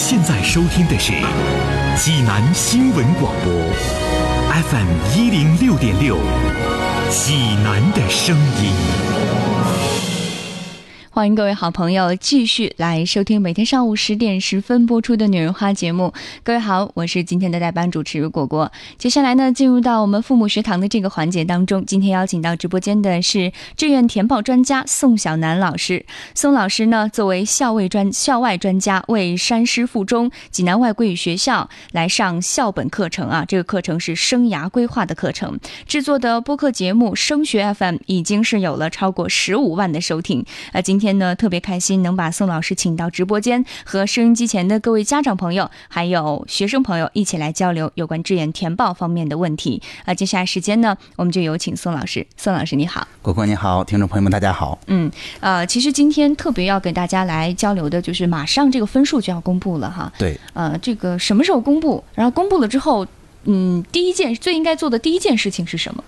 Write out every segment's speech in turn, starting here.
现在收听的是济南新闻广播，FM 一零六点六，济南的声音。欢迎各位好朋友继续来收听每天上午十点十分播出的《女人花》节目。各位好，我是今天的代班主持果果。接下来呢，进入到我们父母学堂的这个环节当中。今天邀请到直播间的是志愿填报专家宋小楠老师。宋老师呢，作为校外专校外专家，为山师附中济南外国语学校来上校本课程啊。这个课程是生涯规划的课程，制作的播客节目《升学 FM》已经是有了超过十五万的收听。呃，今天。天呢，特别开心能把宋老师请到直播间，和收音机前的各位家长朋友，还有学生朋友一起来交流有关志愿填报方面的问题。啊，接下来时间呢，我们就有请宋老师。宋老师你好，果果你好，听众朋友们大家好。嗯，呃，其实今天特别要给大家来交流的，就是马上这个分数就要公布了哈。对。呃，这个什么时候公布？然后公布了之后，嗯，第一件最应该做的第一件事情是什么？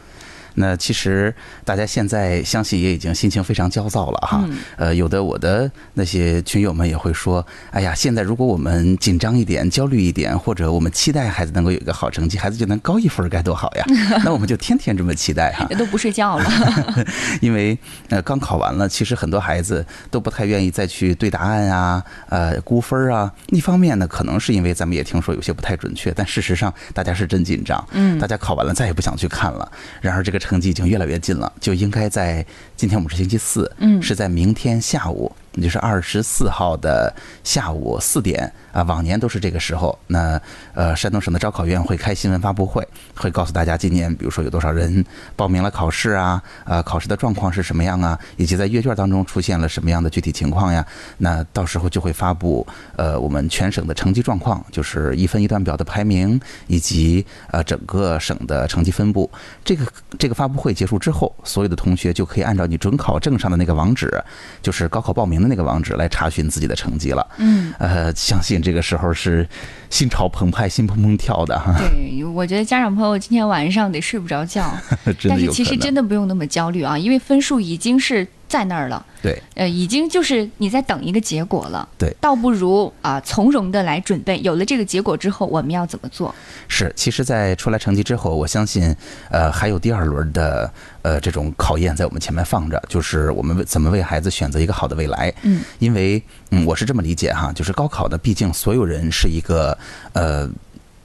那其实大家现在相信也已经心情非常焦躁了哈，呃，有的我的那些群友们也会说，哎呀，现在如果我们紧张一点、焦虑一点，或者我们期待孩子能够有一个好成绩，孩子就能高一分，该多好呀！那我们就天天这么期待哈，都不睡觉了，因为呃刚考完了，其实很多孩子都不太愿意再去对答案啊，呃估分啊。一方面呢，可能是因为咱们也听说有些不太准确，但事实上大家是真紧张，嗯，大家考完了再也不想去看了。然而这个。成绩已经越来越近了，就应该在今天我们是星期四，嗯，是在明天下午。也就是二十四号的下午四点啊，往年都是这个时候。那呃，山东省的招考院会开新闻发布会，会告诉大家今年，比如说有多少人报名了考试啊，呃，考试的状况是什么样啊，以及在阅卷当中出现了什么样的具体情况呀？那到时候就会发布呃我们全省的成绩状况，就是一分一段表的排名，以及呃整个省的成绩分布。这个这个发布会结束之后，所有的同学就可以按照你准考证上的那个网址，就是高考报名。的那个网址来查询自己的成绩了。嗯，呃，相信这个时候是心潮澎湃、心砰砰跳的哈。对，我觉得家长朋友今天晚上得睡不着觉，但是其实真的不用那么焦虑啊，因为分数已经是。在那儿了，对，呃，已经就是你在等一个结果了，对，倒不如啊从容的来准备。有了这个结果之后，我们要怎么做？是，其实，在出来成绩之后，我相信，呃，还有第二轮的呃这种考验在我们前面放着，就是我们为怎么为孩子选择一个好的未来。嗯，因为嗯，我是这么理解哈，就是高考的，毕竟所有人是一个呃。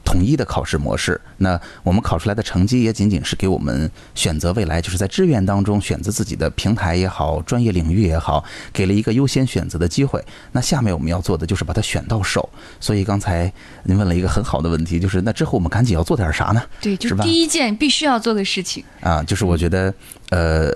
统一的考试模式，那我们考出来的成绩也仅仅是给我们选择未来，就是在志愿当中选择自己的平台也好，专业领域也好，给了一个优先选择的机会。那下面我们要做的就是把它选到手。所以刚才您问了一个很好的问题，就是那之后我们赶紧要做点啥呢？对，就是第一件必须要做的事情啊，就是我觉得，呃。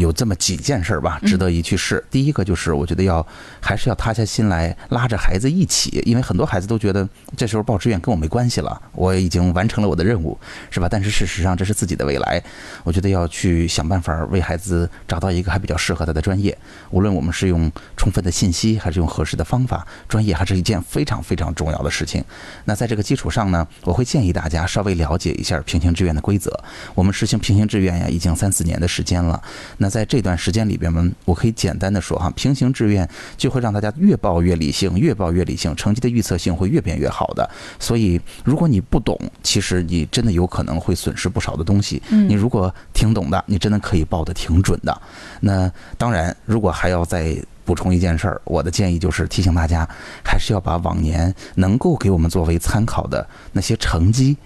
有这么几件事儿吧，值得一去试。第一个就是，我觉得要还是要塌下心来，拉着孩子一起，因为很多孩子都觉得这时候报志愿跟我没关系了，我已经完成了我的任务，是吧？但是事实上这是自己的未来，我觉得要去想办法为孩子找到一个还比较适合他的专业。无论我们是用充分的信息，还是用合适的方法，专业还是一件非常非常重要的事情。那在这个基础上呢，我会建议大家稍微了解一下平行志愿的规则。我们实行平行志愿呀，已经三四年的时间了。那在这段时间里边我们，我可以简单的说哈，平行志愿就会让大家越报越理性，越报越理性，成绩的预测性会越变越好的。所以，如果你不懂，其实你真的有可能会损失不少的东西。你如果挺懂的，你真的可以报的挺准的。那当然，如果还要再补充一件事儿，我的建议就是提醒大家，还是要把往年能够给我们作为参考的那些成绩。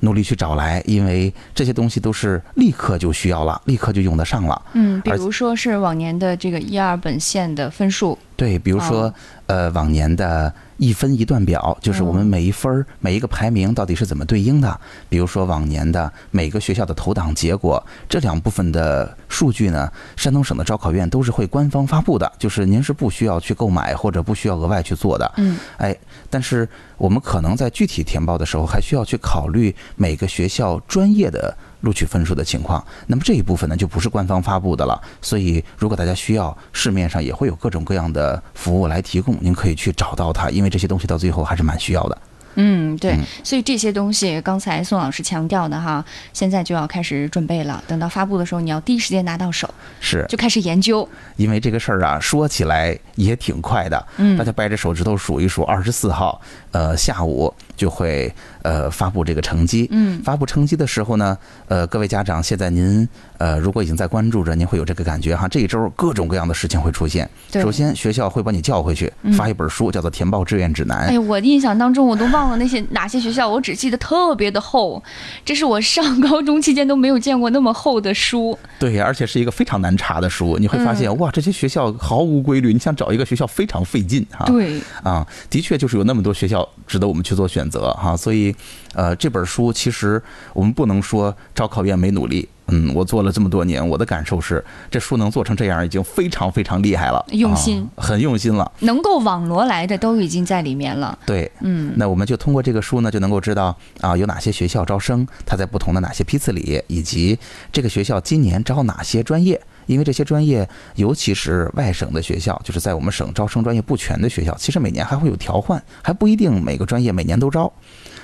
努力去找来，因为这些东西都是立刻就需要了，立刻就用得上了。嗯，比如说是往年的这个一二本线的分数。对，比如说，呃，往年的。一分一段表，就是我们每一分儿每一个排名到底是怎么对应的。比如说往年的每个学校的投档结果，这两部分的数据呢，山东省的招考院都是会官方发布的，就是您是不需要去购买或者不需要额外去做的。嗯，哎，但是我们可能在具体填报的时候，还需要去考虑每个学校专业的。录取分数的情况，那么这一部分呢就不是官方发布的了。所以，如果大家需要，市面上也会有各种各样的服务来提供，您可以去找到它，因为这些东西到最后还是蛮需要的。嗯，对，所以这些东西刚才宋老师强调的哈，现在就要开始准备了。等到发布的时候，你要第一时间拿到手，是就开始研究。因为这个事儿啊，说起来也挺快的，嗯，大家掰着手指头数一数，二十四号，呃，下午就会呃发布这个成绩。嗯，发布成绩的时候呢，呃，各位家长，现在您呃如果已经在关注着，您会有这个感觉哈，这一周各种各样的事情会出现。首先，学校会把你叫回去，发一本书，叫做《填报志愿指南》。哎呀，我印象当中我都忘了那些哪些学校，我只记得特别的厚，这是我上高中期间都没有见过那么厚的书。对，而且是一个非常难查的书，你会发现哇，这些学校毫无规律，你想找一个学校非常费劲哈。对，啊，的确就是有那么多学校值得我们去做选择哈，所以，呃，这本书其实我们不能说招考院没努力。嗯，我做了这么多年，我的感受是，这书能做成这样，已经非常非常厉害了，用心，很用心了。能够网罗来的都已经在里面了。对，嗯，那我们就通过这个书呢，就能够知道啊，有哪些学校招生，它在不同的哪些批次里，以及这个学校今年招哪些专业。因为这些专业，尤其是外省的学校，就是在我们省招生专业不全的学校，其实每年还会有调换，还不一定每个专业每年都招，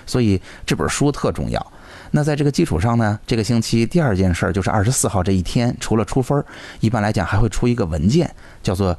所以这本书特重要。那在这个基础上呢，这个星期第二件事儿就是二十四号这一天，除了出分儿，一般来讲还会出一个文件，叫做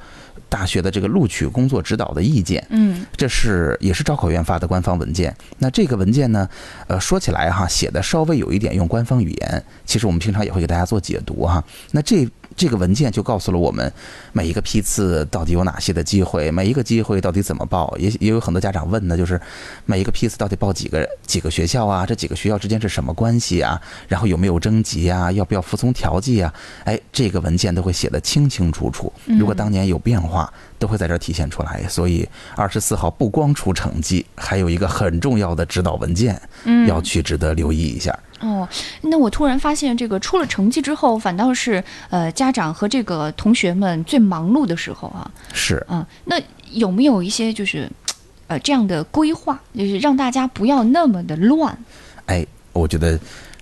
大学的这个录取工作指导的意见。嗯，这是也是招考院发的官方文件。那这个文件呢，呃，说起来哈，写的稍微有一点用官方语言，其实我们平常也会给大家做解读哈。那这。这个文件就告诉了我们，每一个批次到底有哪些的机会，每一个机会到底怎么报，也也有很多家长问呢，就是每一个批次到底报几个几个学校啊？这几个学校之间是什么关系啊？然后有没有征集啊？要不要服从调剂啊？哎，这个文件都会写得清清楚楚。如果当年有变化，都会在这儿体现出来。所以二十四号不光出成绩，还有一个很重要的指导文件，要去值得留意一下。哦，那我突然发现，这个出了成绩之后，反倒是呃家长和这个同学们最忙碌的时候啊。是啊，那有没有一些就是呃这样的规划，就是让大家不要那么的乱？哎，我觉得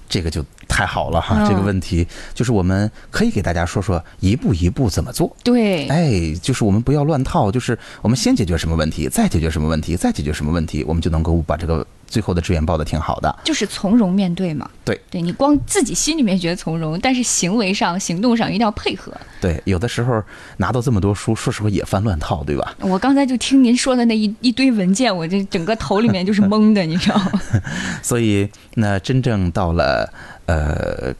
这个就太好了哈。这个问题就是我们可以给大家说说一步一步怎么做。对，哎，就是我们不要乱套，就是我们先解决什么问题，再解决什么问题，再解决什么问题，我们就能够把这个。最后的志愿报的挺好的，就是从容面对嘛。对，对你光自己心里面觉得从容，但是行为上、行动上一定要配合。对，有的时候拿到这么多书，说实话也翻乱套，对吧？我刚才就听您说的那一一堆文件，我这整个头里面就是懵的，你知道吗？所以，那真正到了呃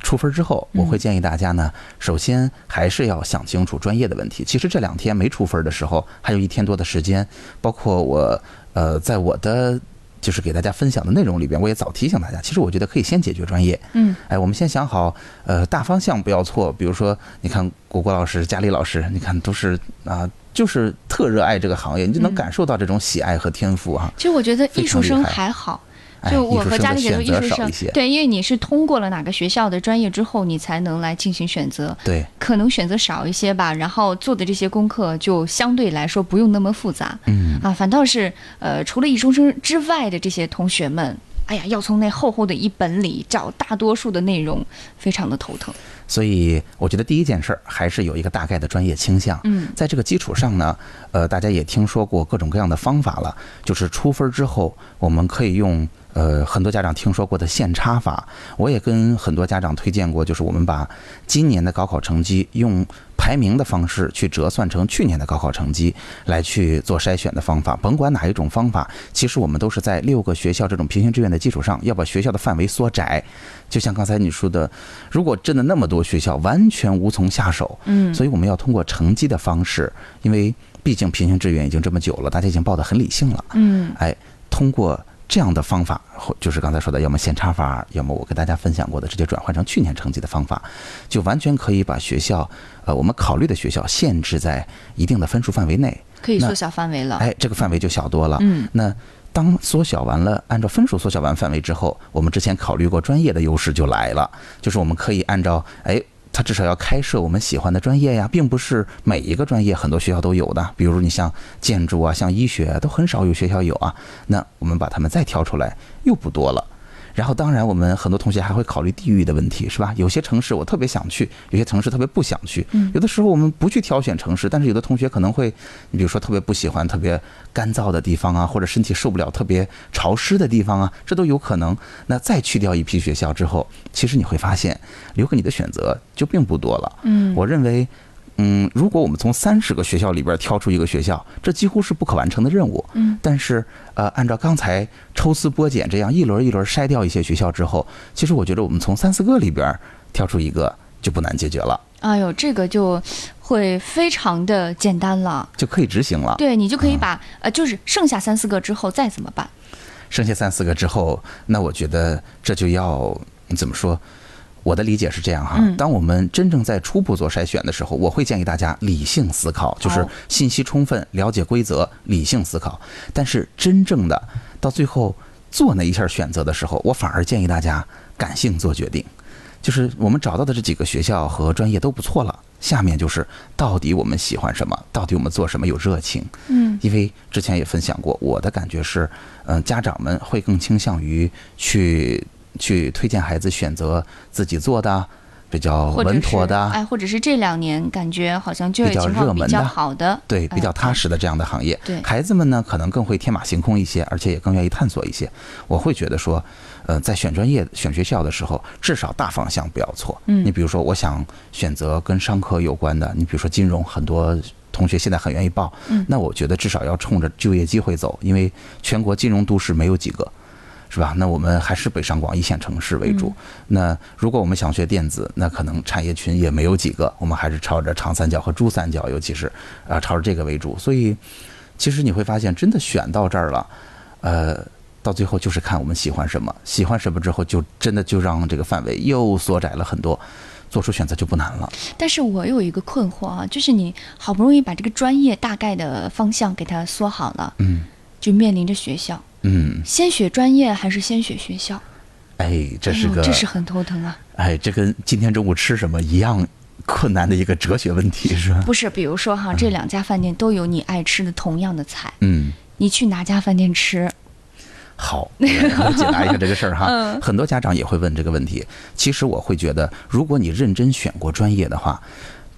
出分之后，我会建议大家呢，首先还是要想清楚专业的问题。其实这两天没出分的时候，还有一天多的时间，包括我呃在我的。就是给大家分享的内容里边，我也早提醒大家，其实我觉得可以先解决专业。嗯，哎，我们先想好，呃，大方向不要错。比如说，你看果果老师、佳丽老师，你看都是啊，就是特热爱这个行业，你就能感受到这种喜爱和天赋啊。其实我觉得艺术生还好。就我和家里给的艺术生，对，因为你是通过了哪个学校的专业之后，你才能来进行选择。对，可能选择少一些吧，然后做的这些功课就相对来说不用那么复杂。嗯啊，反倒是呃，除了艺术生之外的这些同学们，哎呀，要从那厚厚的一本里找大多数的内容，非常的头疼。所以我觉得第一件事儿还是有一个大概的专业倾向。嗯，在这个基础上呢，呃，大家也听说过各种各样的方法了，就是出分之后，我们可以用。呃，很多家长听说过的线差法，我也跟很多家长推荐过，就是我们把今年的高考成绩用排名的方式去折算成去年的高考成绩来去做筛选的方法。甭管哪一种方法，其实我们都是在六个学校这种平行志愿的基础上，要把学校的范围缩窄。就像刚才你说的，如果真的那么多学校完全无从下手，嗯，所以我们要通过成绩的方式，因为毕竟平行志愿已经这么久了，大家已经报得很理性了，嗯，哎，通过。这样的方法，或就是刚才说的，要么线差法，要么我跟大家分享过的直接转换成去年成绩的方法，就完全可以把学校，呃，我们考虑的学校限制在一定的分数范围内，可以缩小范围了。哎，这个范围就小多了。嗯，那当缩小完了，按照分数缩小完范围之后，我们之前考虑过专业的优势就来了，就是我们可以按照哎。它至少要开设我们喜欢的专业呀，并不是每一个专业很多学校都有的。比如你像建筑啊，像医学都很少有学校有啊。那我们把它们再挑出来，又不多了。然后，当然，我们很多同学还会考虑地域的问题，是吧？有些城市我特别想去，有些城市特别不想去。有的时候我们不去挑选城市，但是有的同学可能会，你比如说特别不喜欢特别干燥的地方啊，或者身体受不了特别潮湿的地方啊，这都有可能。那再去掉一批学校之后，其实你会发现，留给你的选择就并不多了。嗯，我认为。嗯，如果我们从三十个学校里边挑出一个学校，这几乎是不可完成的任务。嗯，但是呃，按照刚才抽丝剥茧这样一轮一轮筛掉一些学校之后，其实我觉得我们从三四个里边挑出一个就不难解决了。哎呦，这个就会非常的简单了，就可以执行了。对你就可以把呃，就是剩下三四个之后再怎么办？剩下三四个之后，那我觉得这就要怎么说？我的理解是这样哈，当我们真正在初步做筛选的时候，我会建议大家理性思考，就是信息充分、了解规则、理性思考。但是真正的到最后做那一下选择的时候，我反而建议大家感性做决定。就是我们找到的这几个学校和专业都不错了，下面就是到底我们喜欢什么，到底我们做什么有热情。嗯，因为之前也分享过，我的感觉是，嗯，家长们会更倾向于去。去推荐孩子选择自己做的比较稳妥的，哎，或者是这两年感觉好像就业情况比较好的，对，比较踏实的这样的行业。对，孩子们呢可能更会天马行空一些，而且也更愿意探索一些。我会觉得说，呃，在选专业、选学校的时候，至少大方向不要错。嗯，你比如说，我想选择跟商科有关的，你比如说金融，很多同学现在很愿意报。嗯，那我觉得至少要冲着就业机会走，因为全国金融都市没有几个。是吧？那我们还是北上广一线城市为主。那如果我们想学电子，那可能产业群也没有几个。我们还是朝着长三角和珠三角，尤其是啊，朝着这个为主。所以，其实你会发现，真的选到这儿了，呃，到最后就是看我们喜欢什么，喜欢什么之后，就真的就让这个范围又缩窄了很多，做出选择就不难了。但是我有一个困惑啊，就是你好不容易把这个专业大概的方向给它缩好了，嗯，就面临着学校。嗯，先选专业还是先选学校？哎，这是个，这是很头疼啊！哎，这跟今天中午吃什么一样困难的一个哲学问题，是吧？不是，比如说哈，这两家饭店都有你爱吃的同样的菜，嗯，你去哪家饭店吃？好，我解答一下这个事儿哈。很多家长也会问这个问题。其实我会觉得，如果你认真选过专业的话。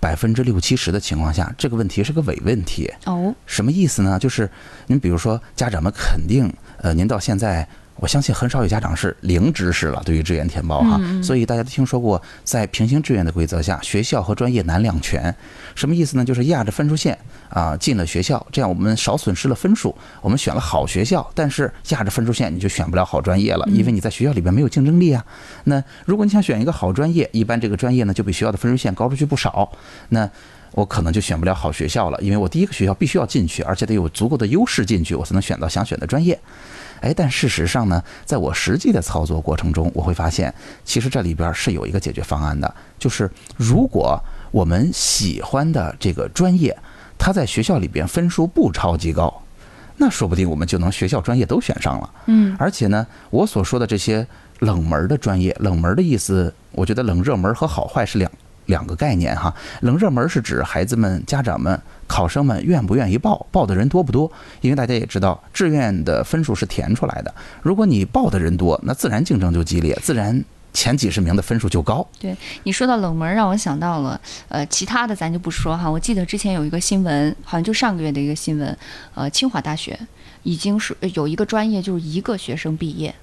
百分之六七十的情况下，这个问题是个伪问题哦。什么意思呢？就是你比如说，家长们肯定，呃，您到现在，我相信很少有家长是零知识了，对于志愿填报哈。所以大家都听说过，在平行志愿的规则下，学校和专业难两全。什么意思呢？就是压着分数线。啊，进了学校，这样我们少损失了分数。我们选了好学校，但是压着分数线，你就选不了好专业了，因为你在学校里边没有竞争力啊。那如果你想选一个好专业，一般这个专业呢就比学校的分数线高出去不少。那我可能就选不了好学校了，因为我第一个学校必须要进去，而且得有足够的优势进去，我才能选到想选的专业。哎，但事实上呢，在我实际的操作过程中，我会发现，其实这里边是有一个解决方案的，就是如果我们喜欢的这个专业。它在学校里边分数不超级高，那说不定我们就能学校专业都选上了。嗯，而且呢，我所说的这些冷门的专业，冷门的意思，我觉得冷热门和好坏是两两个概念哈。冷热门是指孩子们、家长们、考生们愿不愿意报，报的人多不多？因为大家也知道，志愿的分数是填出来的，如果你报的人多，那自然竞争就激烈，自然。前几十名的分数就高。对你说到冷门，让我想到了，呃，其他的咱就不说哈。我记得之前有一个新闻，好像就上个月的一个新闻，呃，清华大学已经是有一个专业，就是一个学生毕业。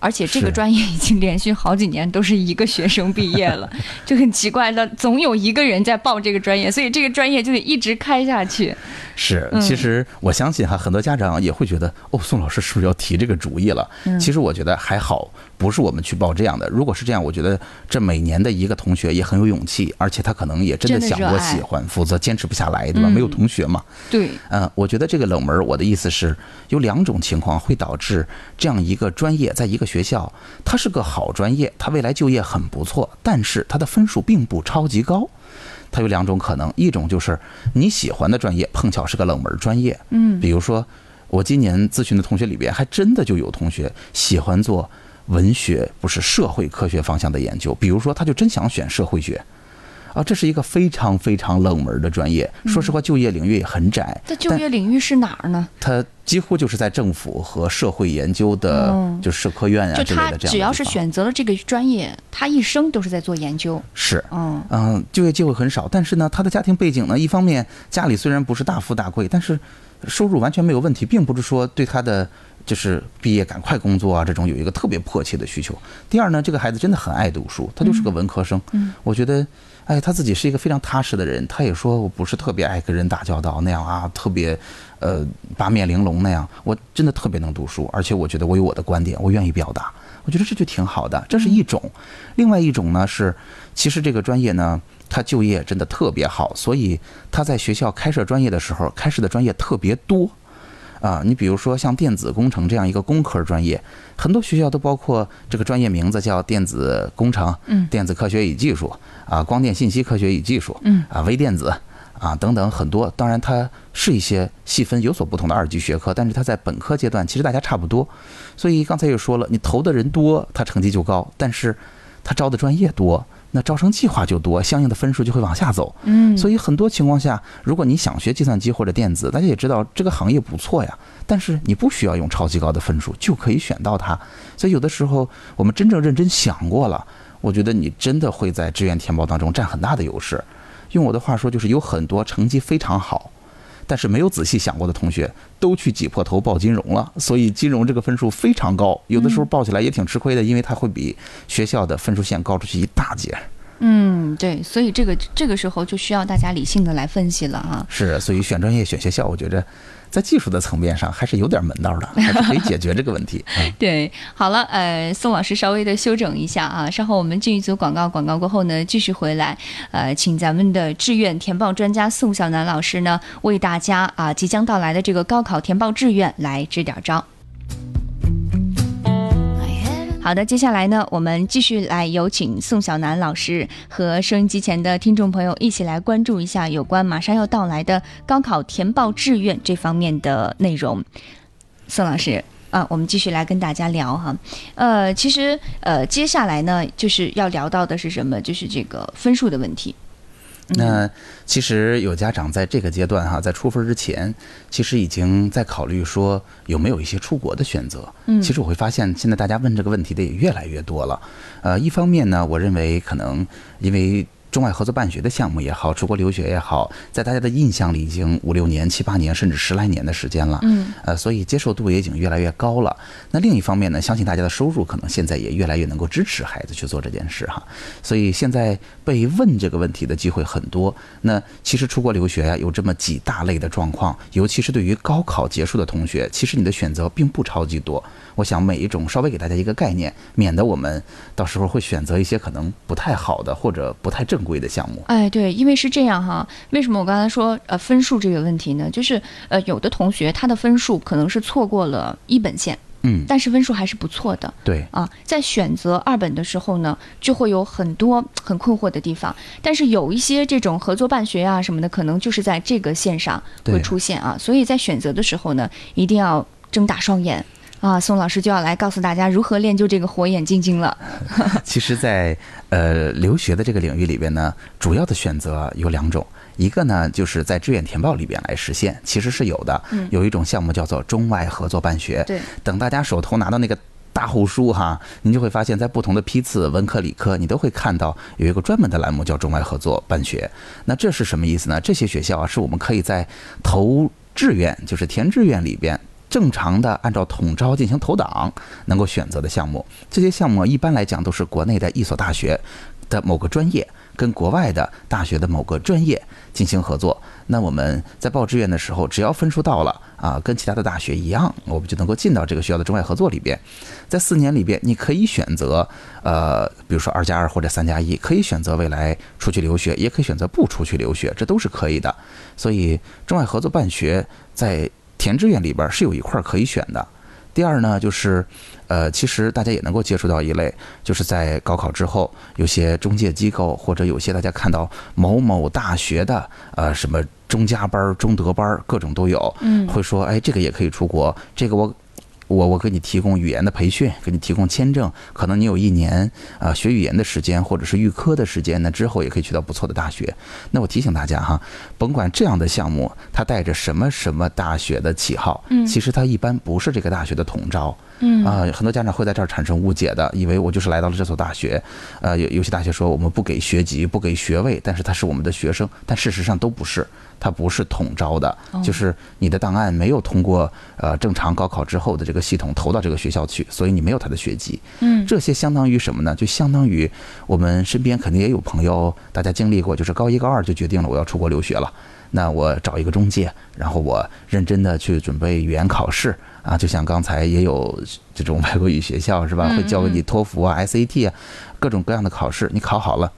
而且这个专业已经连续好几年都是一个学生毕业了，就很奇怪的，总有一个人在报这个专业，所以这个专业就得一直开下去。是，其实我相信哈，很多家长也会觉得，哦，宋老师是不是要提这个主意了？其实我觉得还好，不是我们去报这样的。如果是这样，我觉得这每年的一个同学也很有勇气，而且他可能也真的想过喜欢，否则坚持不下来，对吧？没有同学嘛。对。嗯，我觉得这个冷门，我的意思是有两种情况会导致这样一个专业在一个。学校，它是个好专业，它未来就业很不错，但是它的分数并不超级高。它有两种可能，一种就是你喜欢的专业碰巧是个冷门专业，嗯，比如说我今年咨询的同学里边，还真的就有同学喜欢做文学，不是社会科学方向的研究，比如说他就真想选社会学。啊，这是一个非常非常冷门的专业。说实话，就业领域也很窄。它就业领域是哪儿呢？它几乎就是在政府和社会研究的，就社科院啊就他之类的这样的只要是选择了这个专业，他一生都是在做研究。是，嗯嗯，就业机会很少，但是呢，他的家庭背景呢，一方面家里虽然不是大富大贵，但是收入完全没有问题，并不是说对他的就是毕业赶快工作啊这种有一个特别迫切的需求。第二呢，这个孩子真的很爱读书，他就是个文科生，嗯我觉得。哎，他自己是一个非常踏实的人，他也说我不是特别爱跟人打交道那样啊，特别，呃，八面玲珑那样。我真的特别能读书，而且我觉得我有我的观点，我愿意表达。我觉得这就挺好的，这是一种。另外一种呢是，其实这个专业呢，他就业真的特别好，所以他在学校开设专业的时候，开设的专业特别多。啊，你比如说像电子工程这样一个工科专业，很多学校都包括这个专业名字叫电子工程、嗯电子科学与技术啊、光电信息科学与技术嗯啊、微电子啊等等很多。当然，它是一些细分有所不同的二级学科，但是它在本科阶段其实大家差不多。所以刚才又说了，你投的人多，他成绩就高，但是他招的专业多，那招生计划就多，相应的分数就会往下走。嗯，所以很多情况下，如果你想学计算机或者电子，大家也知道这个行业不错呀，但是你不需要用超级高的分数就可以选到它。所以有的时候我们真正认真想过了，我觉得你真的会在志愿填报当中占很大的优势。用我的话说，就是有很多成绩非常好。但是没有仔细想过的同学，都去挤破头报金融了，所以金融这个分数非常高，有的时候报起来也挺吃亏的，因为它会比学校的分数线高出去一大截。嗯，对，所以这个这个时候就需要大家理性的来分析了哈。是，所以选专业、选学校，我觉着在技术的层面上还是有点门道的，还是可以解决这个问题。嗯 对，好了，呃，宋老师稍微的休整一下啊，稍后我们进一组广告，广告过后呢，继续回来，呃，请咱们的志愿填报专家宋小南老师呢，为大家啊即将到来的这个高考填报志愿来支点招。好的，接下来呢，我们继续来有请宋晓楠老师和收音机前的听众朋友一起来关注一下有关马上要到来的高考填报志愿这方面的内容。宋老师。啊，我们继续来跟大家聊哈，呃，其实呃，接下来呢，就是要聊到的是什么？就是这个分数的问题。那其实有家长在这个阶段哈，在出分之前，其实已经在考虑说有没有一些出国的选择。嗯其实我会发现，现在大家问这个问题的也越来越多了。呃，一方面呢，我认为可能因为中外合作办学的项目也好，出国留学也好，在大家的印象里已经五六年、七八年，甚至十来年的时间了。嗯，呃，所以接受度也已经越来越高了。那另一方面呢，相信大家的收入可能现在也越来越能够支持孩子去做这件事哈。所以现在被问这个问题的机会很多。那其实出国留学呀、有这么几大类的状况，尤其是对于高考结束的同学，其实你的选择并不超级多。我想每一种稍微给大家一个概念，免得我们到时候会选择一些可能不太好的或者不太正规的项目。哎，对，因为是这样哈。为什么我刚才说呃分数这个问题呢？就是呃有的同学他的分数可能是错过了一本线，嗯，但是分数还是不错的。对，啊，在选择二本的时候呢，就会有很多很困惑的地方。但是有一些这种合作办学啊什么的，可能就是在这个线上会出现啊。所以在选择的时候呢，一定要睁大双眼啊。宋老师就要来告诉大家如何练就这个火眼金睛了。其实在，呃留学的这个领域里边呢，主要的选择有两种，一个呢就是在志愿填报里边来实现，其实是有的，嗯有一种项目叫做中外合作办学。对，等大家手头拿到那个大厚书哈，您就会发现在不同的批次，文科、理科，你都会看到有一个专门的栏目叫中外合作办学。那这是什么意思呢？这些学校啊，是我们可以在投志愿，就是填志愿里边。正常的按照统招进行投档，能够选择的项目，这些项目一般来讲都是国内的一所大学的某个专业跟国外的大学的某个专业进行合作。那我们在报志愿的时候，只要分数到了啊，跟其他的大学一样，我们就能够进到这个学校的中外合作里边。在四年里边，你可以选择呃，比如说二加二或者三加一，可以选择未来出去留学，也可以选择不出去留学，这都是可以的。所以中外合作办学在填志愿里边是有一块可以选的。第二呢，就是，呃，其实大家也能够接触到一类，就是在高考之后，有些中介机构或者有些大家看到某某大学的，呃，什么中加班儿、中德班儿，各种都有，嗯会说，哎，这个也可以出国，这个我我我给你提供语言的培训，给你提供签证，可能你有一年啊学语言的时间，或者是预科的时间，那之后也可以去到不错的大学。那我提醒大家哈，甭管这样的项目，它带着什么什么大学的旗号，嗯其实它一般不是这个大学的统招。嗯啊、很多家长会在这儿产生误解的，以为我就是来到了这所大学，呃，有有些大学说我们不给学籍、不给学位，但是他是我们的学生，但事实上都不是，他不是统招的，就是你的档案没有通过呃正常高考之后的这个系统投到这个学校去，所以你没有他的学籍。嗯这些相当于什么呢？就相当于我们身边肯定也有朋友，大家经历过，就是高一高二就决定了我要出国留学了。那我找一个中介，然后我认真的去准备语言考试啊，就像刚才也有这种外国语学校是吧？嗯会教给你托福啊、SAT 啊，各种各样的考试，你考好了，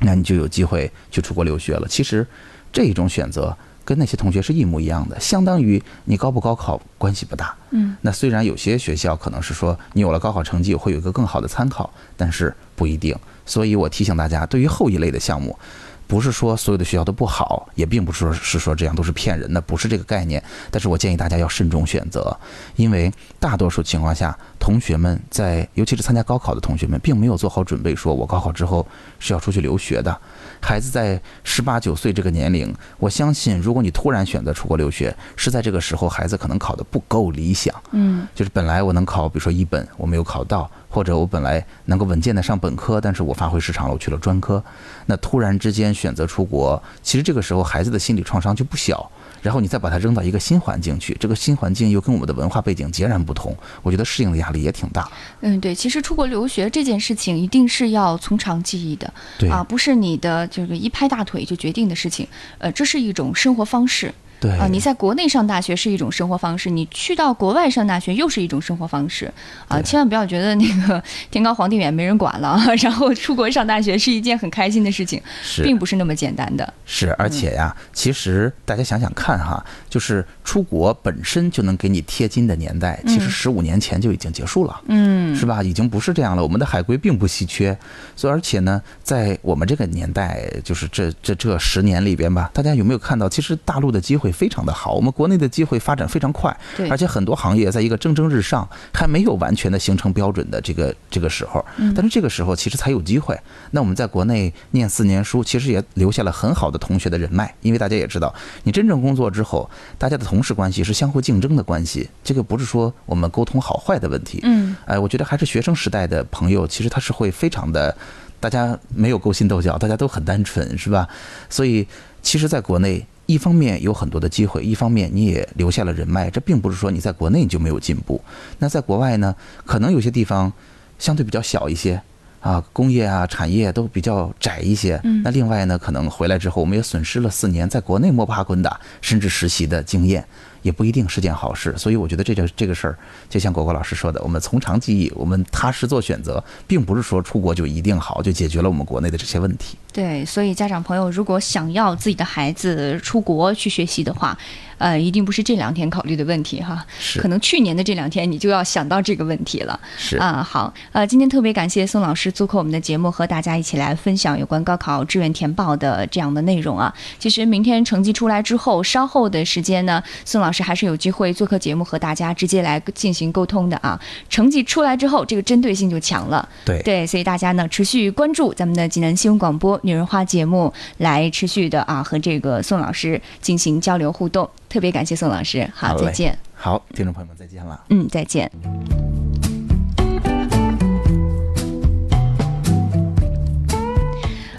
那你就有机会去出国留学了。其实这种选择跟那些同学是一模一样的，相当于你高不高考关系不大。嗯那虽然有些学校可能是说你有了高考成绩会有一个更好的参考，但是不一定。所以我提醒大家，对于后一类的项目，不是说所有的学校都不好，也并不是说是说这样都是骗人的，不是这个概念。但是我建议大家要慎重选择，因为大多数情况下，同学们在尤其是参加高考的同学们，并没有做好准备，说我高考之后是要出去留学的。孩子在十八九岁这个年龄，我相信，如果你突然选择出国留学，是在这个时候，孩子可能考得不够理想。嗯就是本来我能考，比如说一本，我没有考到，或者我本来能够稳健的上本科，但是我发挥失常了，我去了专科。那突然之间选择出国，其实这个时候孩子的心理创伤就不小。然后你再把它扔到一个新环境去，这个新环境又跟我们的文化背景截然不同，我觉得适应的压力也挺大。嗯，对，其实出国留学这件事情一定是要从长计议的啊，不是你的这个一拍大腿就决定的事情。呃，这是一种生活方式。对啊，你在国内上大学是一种生活方式，你去到国外上大学又是一种生活方式啊！对千万不要觉得那个 天高皇帝远没人管了，然后出国上大学是一件很开心的事情，并不是那么简单的。是，而且呀，其实大家想想看哈，就是出国本身就能给你贴金的年代，其实十五年前就已经结束了。嗯是吧？已经不是这样了。我们的海归并不稀缺，所以而且呢，在我们这个年代，就是这这这十年里边吧，大家有没有看到，其实大陆的机会非常的好，我们国内的机会发展非常快，对而且很多行业在一个蒸蒸日上，还没有完全的形成标准的这个这个时候，但是这个时候其实才有机会。那我们在国内念四年书，其实也留下了很好的同学的人脉，因为大家也知道，你真正工作之后，大家的同事关系是相互竞争的关系，这个不是说我们沟通好坏的问题，嗯哎，我觉得还是学生时代的朋友，其实他是会非常的，大家没有勾心斗角，大家都很单纯，是吧？所以，其实，在国内，一方面有很多的机会，一方面你也留下了人脉，这并不是说你在国内你就没有进步。那在国外呢，可能有些地方相对比较小一些。啊，工业啊，产业都比较窄一些。嗯那另外呢，可能回来之后，我们也损失了四年在国内摸爬滚打，甚至实习的经验，也不一定是件好事。所以我觉得这个这个事儿，就像果果老师说的，我们从长计议，我们踏实做选择，并不是说出国就一定好，就解决了我们国内的这些问题。对，所以家长朋友如果想要自己的孩子出国去学习的话，呃，一定不是这两天考虑的问题哈，是可能去年的这两天你就要想到这个问题了。是啊，好，呃，今天特别感谢宋老师做客我们的节目，和大家一起来分享有关高考志愿填报的这样的内容啊。其实明天成绩出来之后，稍后的时间呢，宋老师还是有机会做客节目和大家直接来进行沟通的啊。成绩出来之后，这个针对性就强了。对对，所以大家呢持续关注咱们的济南新闻广播女人花节目，来持续的啊和这个宋老师进行交流互动。特别感谢宋老师，好，好再见。好，听众朋友们，再见了。嗯，再见。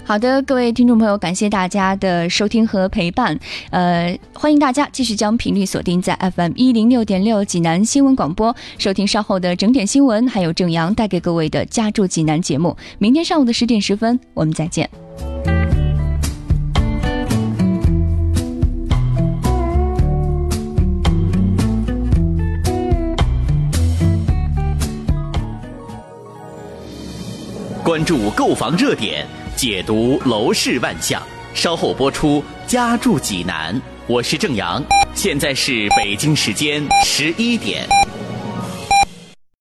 好的，各位听众朋友，感谢大家的收听和陪伴。呃，欢迎大家继续将频率锁定在 FM 一零六点六济南新闻广播，收听稍后的整点新闻，还有正阳带给各位的家住济南节目。明天上午的十点十分，我们再见。关注购房热点，解读楼市万象。稍后播出《家住济南》，我是郑阳，现在是北京时间十一点。